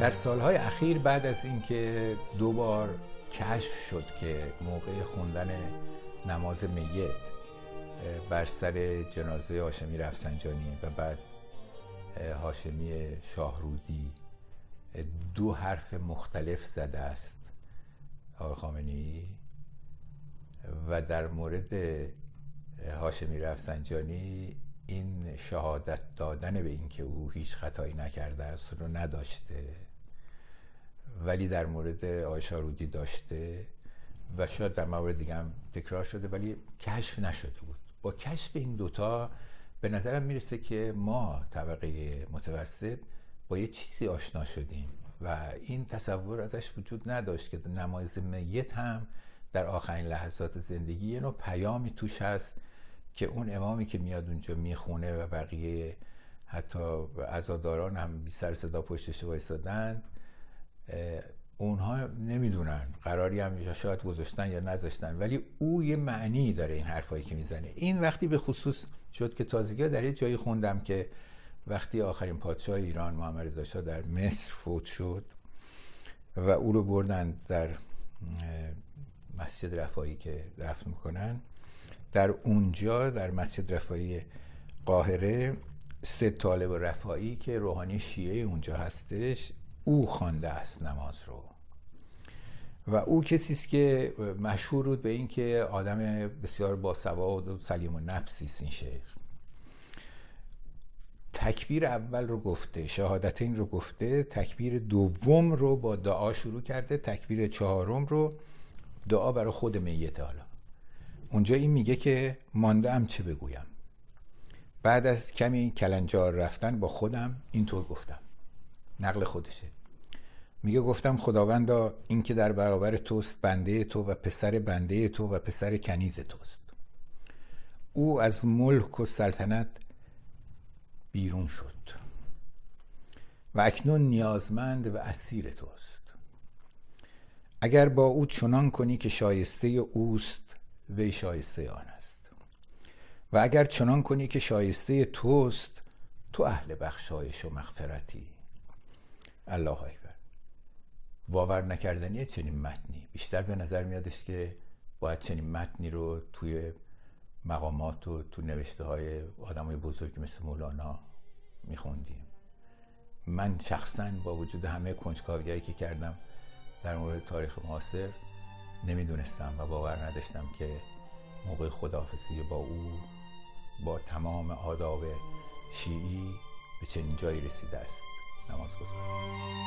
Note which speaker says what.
Speaker 1: در سالهای اخیر بعد از اینکه دو بار کشف شد که موقع خوندن نماز میت بر سر جنازه هاشمی رفسنجانی و بعد هاشمی شاهرودی دو حرف مختلف زده است آقای خامنی و در مورد هاشمی رفسنجانی این شهادت دادن به اینکه او هیچ خطایی نکرده است رو نداشته ولی در مورد آقای شارودی داشته و شاید در مورد دیگه هم تکرار شده ولی کشف نشده بود. با کشف این دوتا به نظرم می‌رسه که ما طبقه متوسط با یه چیزی آشنا شدیم و این تصور ازش وجود نداشت که نمایز میت هم در آخرین لحظات زندگی یه نوع پیامی توش هست که اون امامی که میاد اونجا می‌خونه و بقیه حتی عزاداران هم بی سر صدا پشتش وایستادن اونها نمی‌دونن قراری هم شاید گذاشتن یا نذاشتن ولی او یه معنی داره این حرفایی که می‌زنه. این وقتی به خصوص شد که تازگی در یه جایی خوندم که وقتی آخرین پادشاه ایران محمد رضا شاه در مصر فوت شد و او رو بردن در مسجد رفایی که دفن می‌کنن در اونجا در مسجد رفایی قاهره سه طالب رفایی که روحانی شیعه اونجا هستش او خوانده است نماز رو. و او کسی است که مشهور بود به اینکه آدم بسیار باسواد و سلیم و نفسی است این شیخ تکبیر اول رو گفته شهادتین رو گفته تکبیر دوم رو با دعا شروع کرده تکبیر چهارم رو دعا برای خود میت حالا. اونجا این میگه که مانده ام چه بگویم. بعد از کمی کلنجار رفتن با خودم اینطور گفتم. نقل خودشه. میگه گفتم خداوندا این که در برابر توست بنده تو و پسر بنده تو و پسر کنیز توست. او از ملک و سلطنت بیرون شد و اکنون نیازمند و اسیر توست. اگر با او چنان کنی که شایسته اوست وی شایسته آن است. و اگر چنان کنی که شایسته توست تو اهل بخشایش و مغفرتی. الله اکبر. باور نکردنی چنین متنی. بیشتر به نظر میادش که باید چنین متنی رو توی مقامات و تو نوشته های آدم های بزرگی مثل مولانا میخوندیم. من شخصا با وجود همه کنجکاویایی که کردم در مورد تاریخ معاصر نمی‌دونستم و باور نداشتم که موقع خداحافظی با او با تمام آداب شیعی به چنین جایی رسیده است. نماز گذار